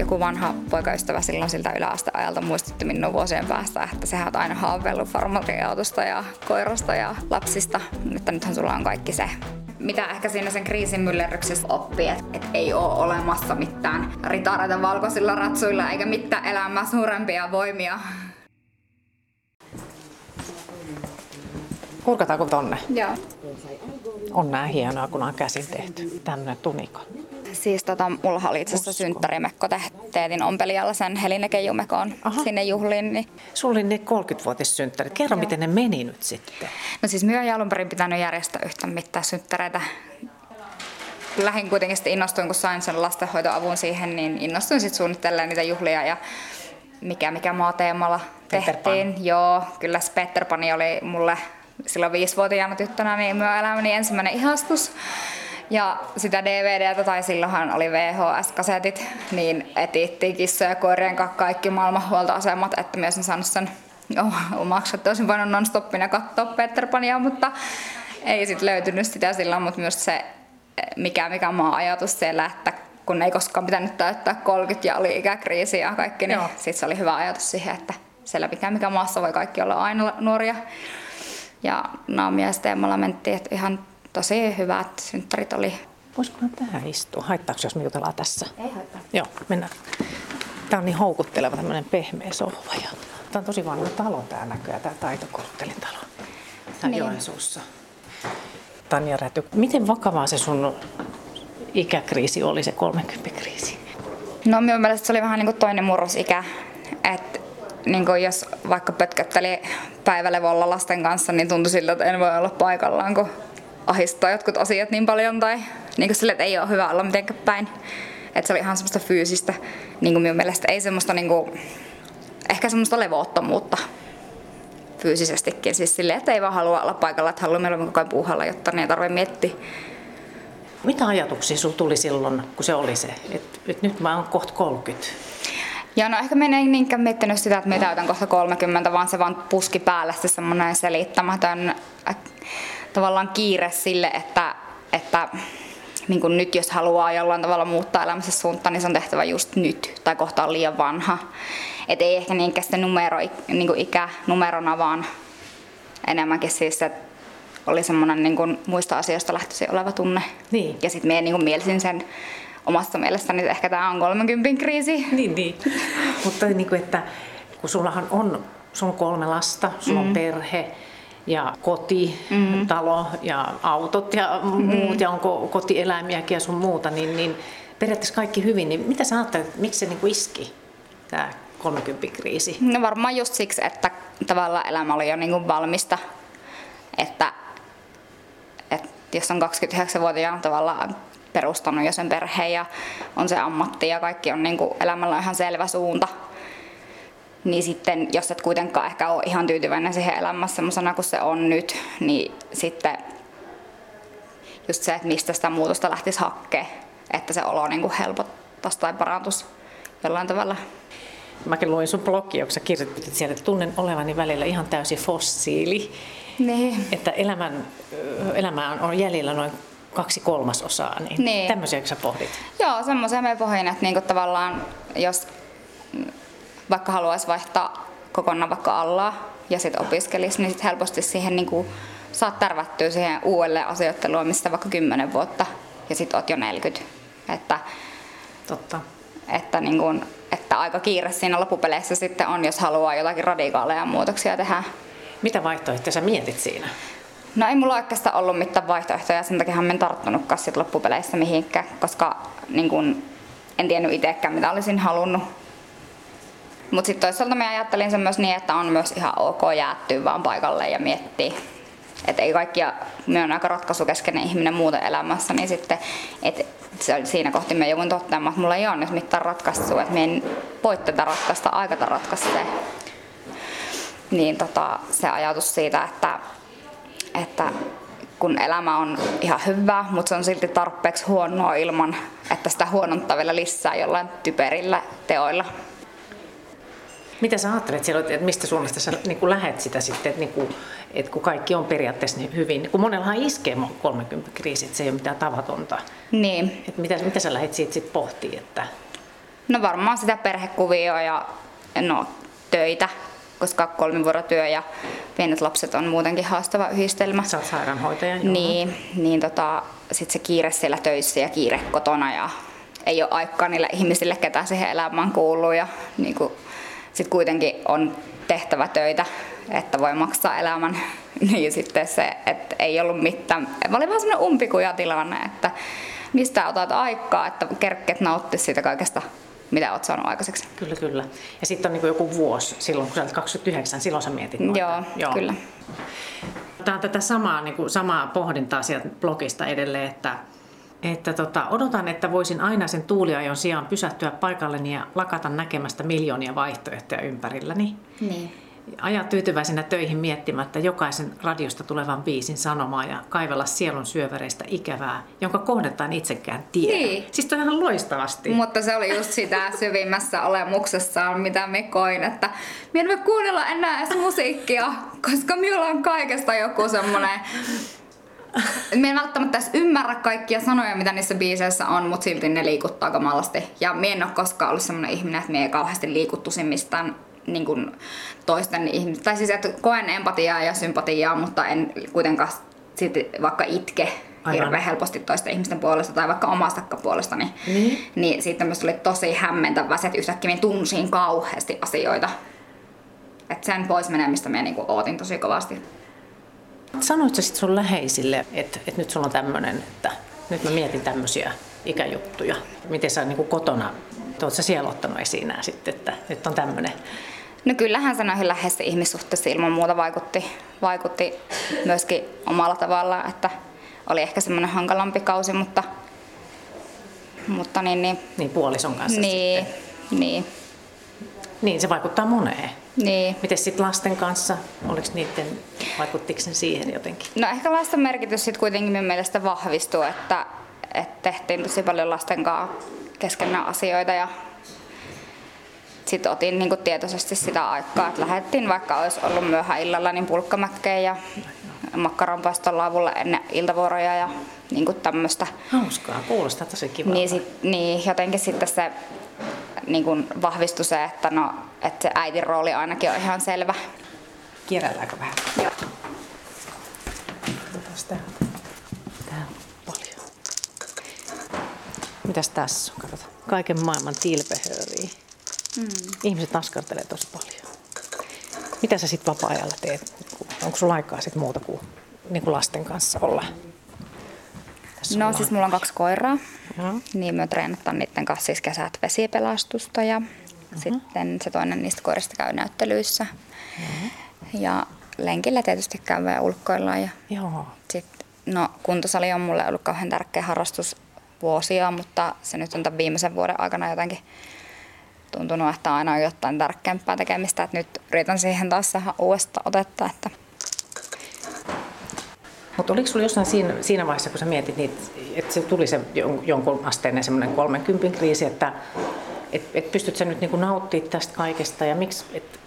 joku vanha poikaystävä silloin siltä yläasteajalta muistutti minun vuosien päästä, että sä oot aina haaveillut farmariautosta ja koirasta ja lapsista, mutta nythän sulla on kaikki se. Mitä ehkä siinä sen kriisin myllerryksessä oppii, että et ei ole olemassa mitään ritareita valkoisilla ratsuilla eikä mitään elämää suurempia voimia. Kurkataanko tonne? Joo. On nää hienoa, kun on käsin tehty. Tämmönen tunika. Siis tota, mulla oli itse asiassa synttärimekko. Teetin ompelijalla sen helinekeijumekoon sinne juhliin. Niin... Sulla oli ne 30-vuotissynttärit. Kerro, Joo. miten ne meni nyt sitten? No siis myö ei alun perin pitänyt järjestää yhtä mitään synttäreitä. Lähin kuitenkin sitten innostuin, kun sain sen lastenhoitoavun siihen, niin innostuin sitten suunnittelemaan niitä juhlia ja mikä mikä maateemalla tehtiin. Pan. Joo, kyllä Peter Pani oli mulle silloin viisivuotiaana tyttönä niin myö elämäni ensimmäinen ihastus. Ja sitä DVDtä, tai silloinhan oli VHS-kasetit, niin etittiin kissoja ja koirien kanssa kaikki maailman huoltoasemat, että myös on saanut sen omaksi, että olisin voinut non-stoppina katsoa Peter Pania, mutta ei sitten löytynyt sitä silloin, mutta myös se, mikä, mikä on ajatus siellä, että kun ei koskaan pitänyt täyttää 30 ja oli ikäkriisi ja kaikki, niin sitten se oli hyvä ajatus siihen, että siellä mikä, mikä maassa voi kaikki olla aina nuoria. Ja Naomi ja Steemalla mentiin, että ihan tosi hyvät synttärit oli. Voisiko tähän istua? Haittaako jos me jutellaan tässä? Ei haittaa. Joo, mennään. Tämä on niin houkutteleva tämmöinen pehmeä sohva. Ja tämä on tosi vanha talo tämä näköjään, tämä taitokorttelin talo. Tämä niin. Joensuussa. Tanja Räty, miten vakavaa se sun ikäkriisi oli, se 30-kriisi? No minun mielestä se oli vähän niin kuin toinen murrosikä. Että niin kuin jos vaikka pötkötteli päivälevolla lasten kanssa, niin tuntui siltä, että en voi olla paikallaan, kun ahistaa jotkut asiat niin paljon tai niin kuin sille, että ei ole hyvä olla mitenkään päin. Että se oli ihan semmoista fyysistä, niin kuin minun mielestä ei semmoista niin kuin, ehkä semmoista levottomuutta fyysisestikin. Siis silleen, että ei vaan halua olla paikalla, että haluaa meillä koko ajan puuhalla, jotta niin ei tarvitse miettiä. Mitä ajatuksia sinulla tuli silloin, kun se oli se, että, että nyt mä oon kohta 30? Ja no ehkä minä en niinkään miettinyt sitä, että minä täytän kohta 30, vaan se vaan puski päälle se semmoinen selittämätön tavallaan kiire sille, että, että niin kuin nyt jos haluaa jollain tavalla muuttaa elämänsä suuntaan, niin se on tehtävä just nyt tai kohta on liian vanha. Et ei ehkä niinkään se numero, niin kuin ikä numerona, vaan enemmänkin siis, että oli semmoinen niin kuin muista asioista lähtöisin oleva tunne. Niin. Ja sitten minä niin mielisin sen omasta mielestäni, että ehkä tämä on 30 kriisi. Niin, niin. Mutta niin kuin, että kun sullahan on, sun on kolme lasta, sulla mm. on perhe, ja koti, mm. talo ja autot ja muut mm. ja onko kotieläimiäkin ja sun muuta, niin, niin periaatteessa kaikki hyvin. Niin mitä sä ajattelet, miksi se niin kuin iski tämä 30-kriisi? No varmaan just siksi, että tavallaan elämä oli jo niin kuin valmista. Että, että jos on 29-vuotiaana tavallaan perustanut jo sen perheen ja on se ammatti ja kaikki on niin kuin elämällä ihan selvä suunta, niin sitten jos et kuitenkaan ehkä ole ihan tyytyväinen siihen elämässä semmoisena kuin se on nyt, niin sitten just se, että mistä sitä muutosta lähtisi hakkeen, että se olo niin helpottaisi tai parantuisi jollain tavalla. Mäkin luin sun blogi, jonka sä kirjoitit sieltä, että tunnen olevani välillä ihan täysin fossiili. Niin. Että elämän, elämä on jäljellä noin kaksi kolmasosaa, niin, niin. tämmöisiä sä pohdit? Joo, semmoisia me pohdin, että niinku tavallaan jos vaikka haluaisi vaihtaa kokonaan vaikka alla ja sitten opiskelisi, niin sit helposti siihen niin kuin, saat tärvättyä siihen uudelleen asioitteluun, mistä vaikka 10 vuotta ja sitten oot jo 40. Että, Totta. Että, niin kuin, että aika kiire siinä loppupeleissä sitten on, jos haluaa jotakin radikaaleja muutoksia tehdä. Mitä vaihtoehtoja sä mietit siinä? No ei mulla oikeastaan ollut mitään vaihtoehtoja, sen takia en tarttunutkaan sit loppupeleissä mihinkään, koska niin kun, en tiennyt itsekään mitä olisin halunnut. Mutta sitten toisaalta mä ajattelin sen myös niin, että on myös ihan ok jäättyä vaan paikalle ja miettiä. Että ei kaikkia, me on aika ratkaisukeskeinen ihminen muuten elämässä, niin sitten, oli siinä kohti me joudun toteamaan, että mulla ei ole nyt mitään ratkaisua, että me en voi tätä ratkaista, aikata ratkaista. Niin tota, se ajatus siitä, että, että kun elämä on ihan hyvä, mutta se on silti tarpeeksi huonoa ilman, että sitä huononttaa vielä lisää jollain typerillä teoilla. Mitä sä ajattelet siellä, että mistä suunnasta sä niin kuin lähet sitä sitten, että, niin kuin, että kun kaikki on periaatteessa niin hyvin, kun monellahan iskee 30 kriisi, että se ei ole mitään tavatonta. Niin. Että mitä, mitä sä lähdet siitä sitten pohtimaan, että No varmaan sitä perhekuvioa ja no, töitä, koska kolmivuorotyö ja pienet lapset on muutenkin haastava yhdistelmä. Sä oot sairaanhoitaja. Joo. Niin, niin tota, sitten se kiire siellä töissä ja kiire kotona ja ei ole aikaa niille ihmisille, ketä siihen elämään kuuluu. Ja niin sitten kuitenkin on tehtävä töitä, että voi maksaa elämän. Niin sitten se, että ei ollut mitään. Oli vaan semmoinen umpikuja tilanne, että mistä otat aikaa, että kerkket nauttia siitä kaikesta mitä olet saanut aikaiseksi. Kyllä, kyllä. Ja sitten on niin joku vuosi silloin, kun sä olet 29, silloin sä mietit noita. Joo, Joo. kyllä. Tämä on tätä samaa, niin kuin, samaa pohdintaa sieltä blogista edelleen, että, että tota, odotan, että voisin aina sen tuuliajon sijaan pysähtyä paikalleni ja lakata näkemästä miljoonia vaihtoehtoja ympärilläni. Niin ajaa tyytyväisenä töihin miettimättä jokaisen radiosta tulevan biisin sanomaa ja kaivella sielun syöväreistä ikävää, jonka kohdetaan itsekään tiedä. Niin. Siis toi ihan loistavasti. Mutta se oli just sitä syvimmässä olemuksessaan, mitä me koin, että me en voi kuunnella enää edes musiikkia, koska minulla on kaikesta joku semmoinen me en välttämättä edes ymmärrä kaikkia sanoja, mitä niissä biiseissä on, mutta silti ne liikuttaa kamalasti. Ja me en ole koskaan ollut semmoinen ihminen, että me ei kauheasti liikuttuisi mistään niin kuin toisten ihmisten, tai siis että koen empatiaa ja sympatiaa, mutta en kuitenkaan sit vaikka itke Aivan. hirveän helposti toisten ihmisten puolesta tai vaikka omasta puolesta, niin, niin. niin siitä myös oli tosi hämmentävä se, että yhtäkkiä tunsin kauheasti asioita. Että sen pois menemistä minä niin ootin tosi kovasti. Sanoitko sitten sun läheisille, että, että nyt sulla on tämmöinen, että nyt mä mietin tämmöisiä ikäjuttuja. Miten sä niin kotona, oletko sä siellä ottanut esiin nämä sitten, että nyt on tämmöinen No kyllähän se noihin läheisiin ihmissuhteisiin ilman muuta vaikutti, vaikutti myöskin omalla tavallaan, että oli ehkä semmoinen hankalampi kausi, mutta, mutta niin, niin, niin puolison kanssa niin, sitten. Niin. Niin, se vaikuttaa moneen. Niin. Miten sitten lasten kanssa? Oliko niiden, vaikuttiko sen siihen jotenkin? No ehkä lasten merkitys sitten kuitenkin minun mielestä vahvistuu, että, että tehtiin tosi paljon lasten kanssa keskenään asioita ja sitten otin niin kuin tietoisesti sitä aikaa, että lähdettiin vaikka olisi ollut myöhään illalla niin pulkkamäkkeen ja makkaranpaiston laavulle ennen iltavuoroja ja niin kuin tämmöistä. Hauskaa, kuulostaa tosi kivalta. Niin, sit, niin jotenkin sitten se niin kuin vahvistui se, että, no, että se äitin rooli ainakin on ihan selvä. Kierrelläänkö vähän? Joo. Tää on paljon. Mitäs tässä on? Katsota. Kaiken maailman tilpehööriä. Mm. Ihmiset askartelee tosi paljon. Mitä sä sitten vapaa-ajalla teet? Onko sulla aikaa sit muuta kuin, niin kuin lasten kanssa olla? Tässä no siis mulla on kaksi koiraa. Niin me treenataan niiden kanssa siis kesät vesipelastusta ja uh-huh. sitten se toinen niistä koirista käy näyttelyissä. Uh-huh. Ja lenkillä tietysti käy ja ulkoillaan. Ja Joo. Sit, no, kuntosali on mulle ollut kauhean tärkeä harrastus vuosia, mutta se nyt on tämän viimeisen vuoden aikana jotenkin tuntunut, että aina on jotain tärkeämpää tekemistä, että nyt yritän siihen taas saada uudesta otetta. Että... Mutta oliko sinulla jossain siinä, siinä vaiheessa, kun sä mietit, niin, että se tuli se jonkun asteinen semmoinen 30 kriisi, että et, et pystyt sä nyt niinku nauttimaan tästä kaikesta ja miksi, et,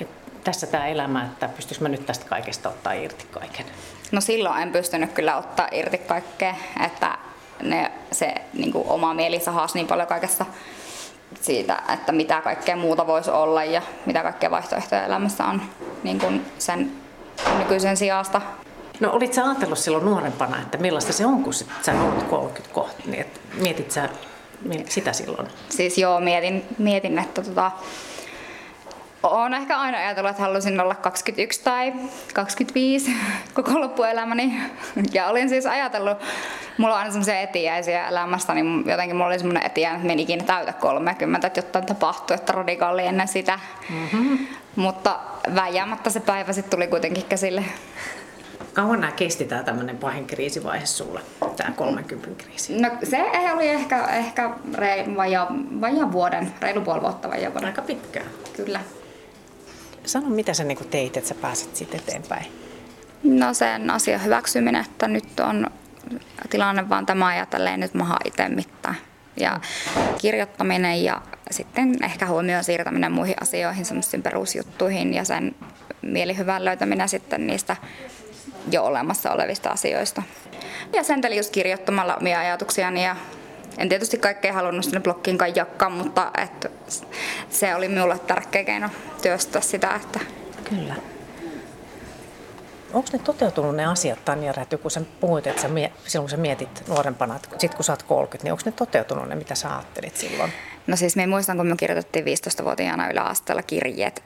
et tässä tämä elämä, että pystyisikö mä nyt tästä kaikesta ottaa irti kaiken? No silloin en pystynyt kyllä ottaa irti kaikkea, että ne, se niin oma mieli sahasi niin paljon kaikesta siitä, että mitä kaikkea muuta voisi olla ja mitä kaikkea vaihtoehtoja elämässä on niin sen nykyisen sijasta. No olit sä ajatellut silloin nuorempana, että millaista se on, kun sä olet 30 kohta, niin et mietit sä sitä silloin? Siis joo, mietin, mietin että tota, olen ehkä aina ajatellut, että halusin olla 21 tai 25 koko loppuelämäni. Ja olin siis ajatellut, mulla on aina semmoisia etiäisiä elämästä, niin jotenkin mulla oli semmoinen etiä, että meni ikinä täytä 30, että jotain tapahtui, että radikaali ennen sitä. Mm-hmm. Mutta väijäämättä se päivä sitten tuli kuitenkin käsille. Kauan nämä kesti tämä tämmöinen pahin kriisivaihe sulle, tämä 30 kriisi? No se oli ehkä, ehkä rei, vaja, vaja vuoden, reilu puoli vuotta vaja vuoden. Aika pitkään. Kyllä. Sano, mitä sä niinku teit, että sä pääsit sitten eteenpäin? No sen asian hyväksyminen, että nyt on tilanne vaan tämä ja tälleen nyt maha itse mitään. Ja kirjoittaminen ja sitten ehkä huomioon siirtäminen muihin asioihin, semmoisiin perusjuttuihin ja sen mielihyvän löytäminen sitten niistä jo olemassa olevista asioista. Ja sen just kirjoittamalla omia ajatuksiani ja En tietysti kaikkea halunnut sinne blokkiin jakkaa, mutta että se oli minulle tärkeä keino työstää sitä. Että... Kyllä. Onko ne toteutunut ne asiat, Tanja Räty, kun sä puhuit, että sä mie- silloin kun sä mietit nuorempana, että sit kun sä oot 30, niin onko ne toteutunut ne, mitä sä ajattelit silloin? No siis me muistan, kun me kirjoitettiin 15-vuotiaana yläasteella kirjeet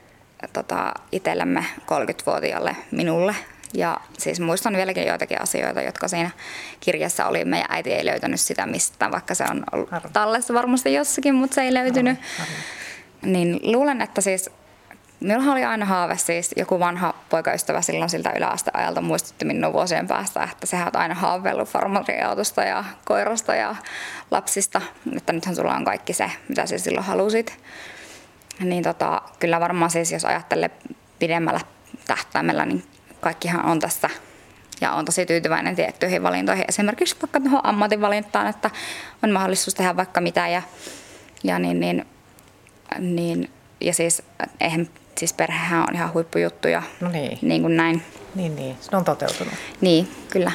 tota, itsellemme 30-vuotiaalle minulle. Ja siis muistan vieläkin joitakin asioita, jotka siinä kirjassa oli. Meidän äiti ei löytänyt sitä mistä, vaikka se on ollut tallessa varmasti jossakin, mutta se ei löytynyt. Arvo, arvo. Niin luulen, että siis Minulla oli aina haave siis, joku vanha poikaystävä silloin siltä yläasteajalta muistutti minun vuosien päästä, että sä oot aina haaveillut farmariautosta ja koirasta ja lapsista, että nythän sulla on kaikki se, mitä sä silloin halusit. Niin tota, kyllä varmaan siis, jos ajattelee pidemmällä tähtäimellä, niin kaikkihan on tässä ja on tosi tyytyväinen tiettyihin valintoihin. Esimerkiksi vaikka tuohon ammatinvalintaan, että on mahdollisuus tehdä vaikka mitä ja, ja niin, niin, niin ja siis eihän siis perhehän on ihan huippujuttu ja no niin. niin kuin näin. Niin, niin. Se on toteutunut. Niin, kyllä.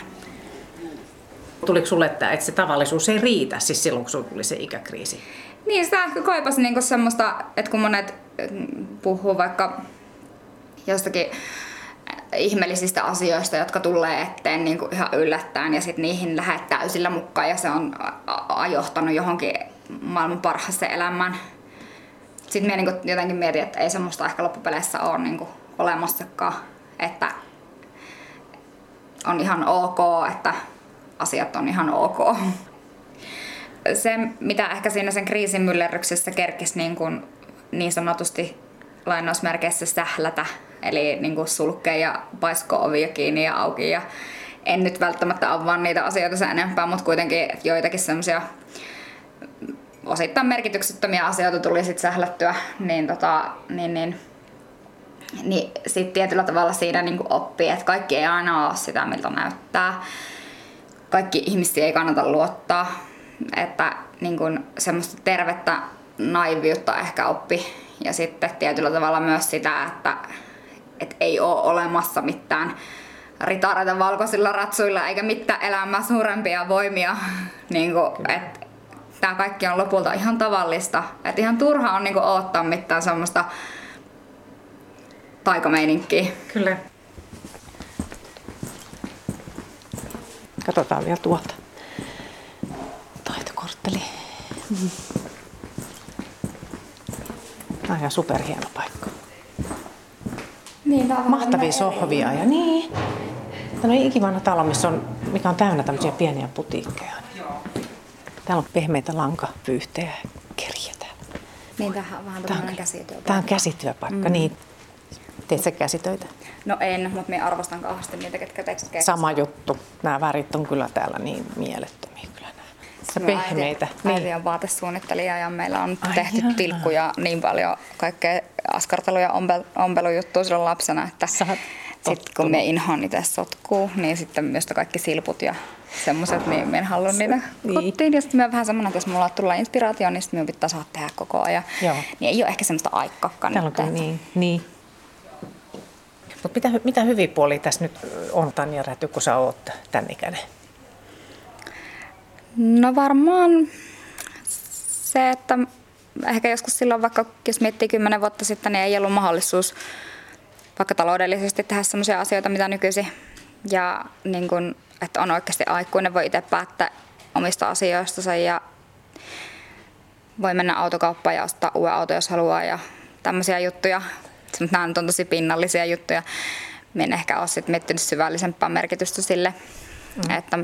Tuliko sulle, että, että se tavallisuus ei riitä siis silloin, kun sulla tuli se ikäkriisi? Niin, sitä ehkä kaipasi niinku semmoista, että kun monet mm, puhuu vaikka jostakin ihmeellisistä asioista, jotka tulee eteen niin kuin ihan yllättäen ja sitten niihin lähdet täysillä mukaan ja se on ajohtanut johonkin maailman parhaaseen elämään sitten minä niin jotenkin mietin, että ei semmoista ehkä loppupeleissä ole niin olemassakaan, että on ihan ok, että asiat on ihan ok. Se, mitä ehkä siinä sen kriisin myllerryksessä kerkisi niin, kuin, niin sanotusti lainausmerkeissä sählätä, eli niin kuin sulkea ja paisko ovia kiinni ja auki ja en nyt välttämättä avaa niitä asioita sen enempää, mutta kuitenkin joitakin semmoisia osittain merkityksettömiä asioita tuli sitten sählättyä, niin, tota, niin, niin, niin sitten tietyllä tavalla siinä niin oppii, että kaikki ei aina ole sitä, miltä näyttää. Kaikki ihmisiä ei kannata luottaa, että niin kuin semmoista tervettä naiviutta ehkä oppi. Ja sitten tietyllä tavalla myös sitä, että, että ei ole olemassa mitään ritareita valkoisilla ratsuilla eikä mitään elämää suurempia voimia. niin kuin, että tämä kaikki on lopulta ihan tavallista. Että ihan turha on niinku odottaa mitään semmoista taikameininkiä. Kyllä. Katsotaan vielä tuolta. Taitokortteli. Mm. Tämä on ihan superhieno paikka. Niin, Mahtavia sohvia ja niin. Tämä on ikivanha talo, missä on, mikä on täynnä tämmöisiä pieniä putiikkeja. Täällä on pehmeitä lankapyyhtejä kerjätä. Niin, tämähän on vähän tämmöinen käsityöpaikka. Tämä on käsityöpaikka, mm. niin. Teet sä käsitöitä? No en, mutta minä arvostan kauheasti niitä, ketkä tekevät Sama juttu. Nämä värit on kyllä täällä niin mielettömiä. Nämä. pehmeitä. Äiti, niin. äiti on vaatesuunnittelija ja meillä on Ai tehty jaa. tilkkuja niin paljon kaikkea askartelu- ja ompel, ompelujuttuja silloin lapsena, että sitten kun me inhoan itse sotkuu, niin sitten myös kaikki silput ja semmoiset, niin minä en halua niitä niin. kotiin. Ja sitten mä vähän semmoinen, että jos mulla tulee inspiraatio, niin sitten minun pitää saada tehdä koko ajan. Joo. Niin ei ole ehkä semmoista on niin, niin. Mutta mitä, mitä hyviä puolia tässä nyt on, Tanja Räty, kun sä oot tämän ikäinen? No varmaan se, että ehkä joskus silloin vaikka, jos miettii kymmenen vuotta sitten, niin ei ollut mahdollisuus vaikka taloudellisesti tehdä sellaisia asioita, mitä nykyisin. Ja niin kun, että on oikeasti aikuinen, voi itse päättää omista asioistansa ja voi mennä autokauppaan ja ostaa uuden auto, jos haluaa ja tämmöisiä juttuja. Nämä on tosi pinnallisia juttuja. Minä en ehkä ole sit miettinyt syvällisempää merkitystä sille, mm. että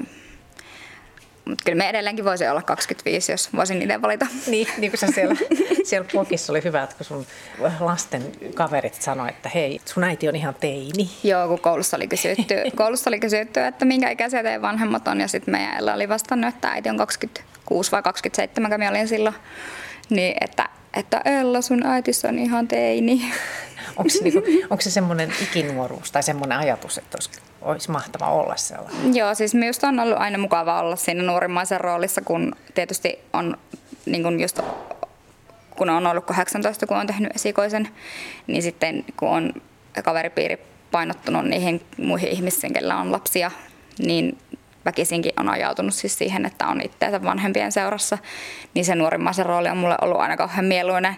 mutta kyllä me edelleenkin voisi olla 25, jos voisin itse valita. Niin, niin kuin siellä, siellä blogissa oli hyvä, että kun sun lasten kaverit sanoi, että hei, sun äiti on ihan teini. Joo, kun koulussa oli kysytty, koulussa oli kysytty että minkä ikäisiä teidän vanhemmat on. Ja sitten meidän Ella oli vastannut, että äiti on 26 vai 27, kun minä olin silloin. Niin, että, että Ella, sun äiti on ihan teini. Onko se, niinku, onko se semmoinen ikinuoruus tai semmoinen ajatus, että olisi, olisi mahtava olla sellainen? Joo, siis minusta on ollut aina mukava olla siinä nuorimmaisen roolissa, kun tietysti on niin kuin just kun on ollut 18, kun on tehnyt esikoisen, niin sitten kun on kaveripiiri painottunut niihin muihin ihmisiin, kellä on lapsia, niin väkisinkin on ajautunut siis siihen, että on itseänsä vanhempien seurassa, niin se nuorimmaisen rooli on mulle ollut aina kauhean mieluinen.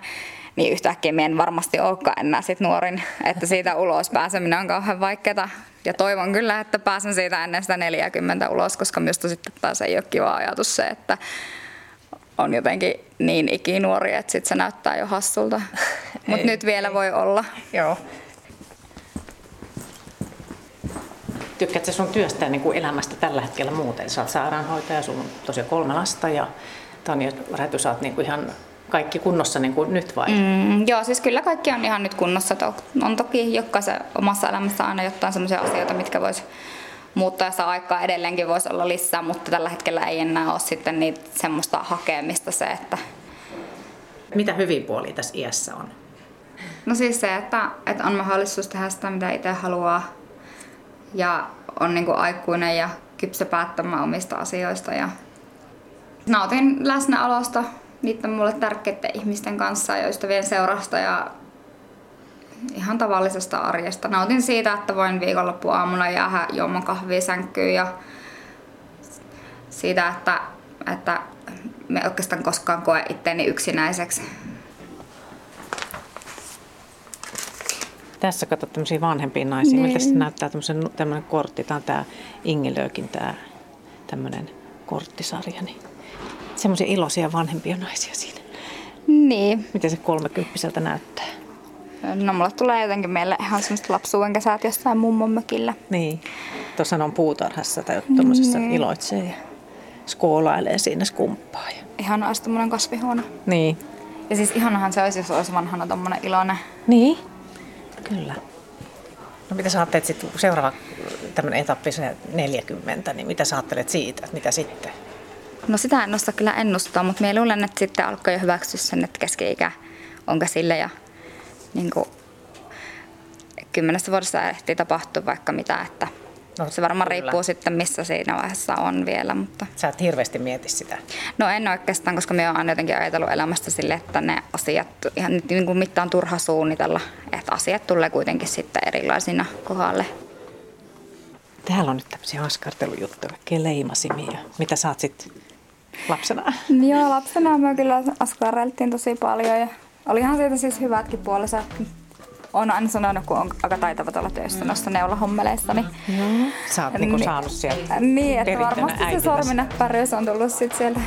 Niin yhtäkkiä en varmasti olekaan enää sit nuorin, että siitä ulos pääseminen on kauhean vaikeaa. Ja toivon kyllä, että pääsen siitä ennen sitä 40 ulos, koska minusta sitten taas ei ole kiva ajatus se, että on jotenkin niin ikinuori, että sit se näyttää jo hassulta. Mutta nyt vielä ei. voi olla. Joo. Tykkäätkö sun työstä niin kuin elämästä tällä hetkellä muuten? Sä oot sairaanhoitaja, sun on tosiaan kolme lasta ja Tanja Räty, sä oot niin kuin ihan kaikki kunnossa niin kuin nyt vai? Mm, joo, siis kyllä kaikki on ihan nyt kunnossa. On toki jokaisen omassa elämässä aina jotain sellaisia asioita, mitkä vois muuttaessa aikaa edelleenkin voisi olla lisää, mutta tällä hetkellä ei enää ole sitten niitä semmoista hakemista se, että... Mitä hyvin puoli tässä iässä on? No siis se, että, että on mahdollisuus tehdä sitä, mitä itse haluaa ja on niin kuin aikuinen ja kypsä päättämään omista asioista ja nautin läsnäolosta niiden mulle tärkeiden ihmisten kanssa ja ystävien seurasta ja ihan tavallisesta arjesta. Nautin siitä, että voin viikonloppuaamuna jäädä juomaan kahvia sänkyyn ja siitä, että, että me oikeastaan koskaan koe itteeni yksinäiseksi. Tässä katsot tämmöisiä vanhempia naisia. Niin. Miltä se näyttää tämmöinen kortti? Tämä on tämä Ingelökin tämä tämmöinen korttisarja. Niin semmoisia iloisia vanhempia naisia siinä. Niin. Miten se kolmekymppiseltä näyttää? No mulle tulee jotenkin meille ihan semmoista lapsuuden kesät jossain mummon mökillä. Niin. Tuossa on puutarhassa tai tuommoisessa niin. iloitsee ja skoolailee siinä skumppaa. Ja... Ihana olisi tämmöinen kasvihuone. Niin. Ja siis ihanahan se olisi, jos olisi vanhana tommonen iloinen. Niin. Kyllä. No mitä sä ajattelet sitten, seuraava tämmöinen etappi, se 40, niin mitä sä ajattelet siitä, että mitä sitten? No sitä en osaa kyllä ennustaa, mutta minä luulen, että sitten alkoi jo hyväksyä sen, että keski-ikä on käsillä ja niin kuin, kymmenessä vuodessa ehtii tapahtua vaikka mitä, että No, se varmaan kyllä. riippuu sitten, missä siinä vaiheessa on vielä. Mutta... Sä et hirveästi mieti sitä? No en oikeastaan, koska minä olen jotenkin ajatellut elämästä sille, että ne asiat, ihan niin kuin mitään turha suunnitella, että asiat tulee kuitenkin sitten erilaisina kohdalle. Täällä on nyt tämmöisiä askartelujuttuja, kaikkea leimasimia. Mitä sä oot sitten lapsena? Joo, lapsena me kyllä askarreltiin tosi paljon ja olihan siitä siis hyvätkin puolensa. On aina sanonut, kun on aika taitava olla töissä noissa neulahommeleissa. Niin, mm. Sä oot niinku niin, saanut sieltä Niin, että varmasti se sorminäppäryys on tullut sit sieltä